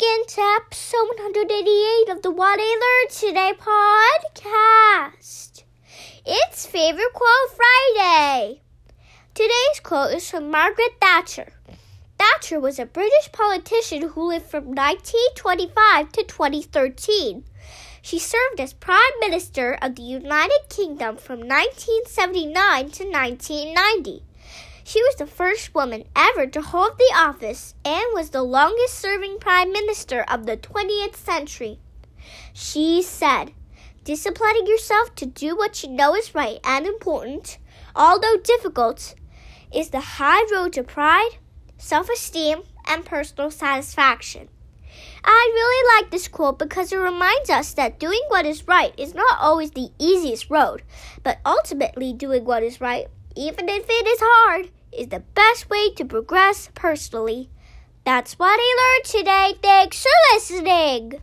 For tuning in to episode 188 of the What I Learned Today podcast. It's Favorite Quote Friday. Today's quote is from Margaret Thatcher. Thatcher was a British politician who lived from 1925 to 2013. She served as Prime Minister of the United Kingdom from 1979 to 1990. She was the first woman ever to hold the office and was the longest serving Prime Minister of the 20th century. She said, Disciplining yourself to do what you know is right and important, although difficult, is the high road to pride, self esteem, and personal satisfaction. I really like this quote because it reminds us that doing what is right is not always the easiest road, but ultimately doing what is right, even if it is hard, is the best way to progress personally. That's what I learned today. Thanks for listening.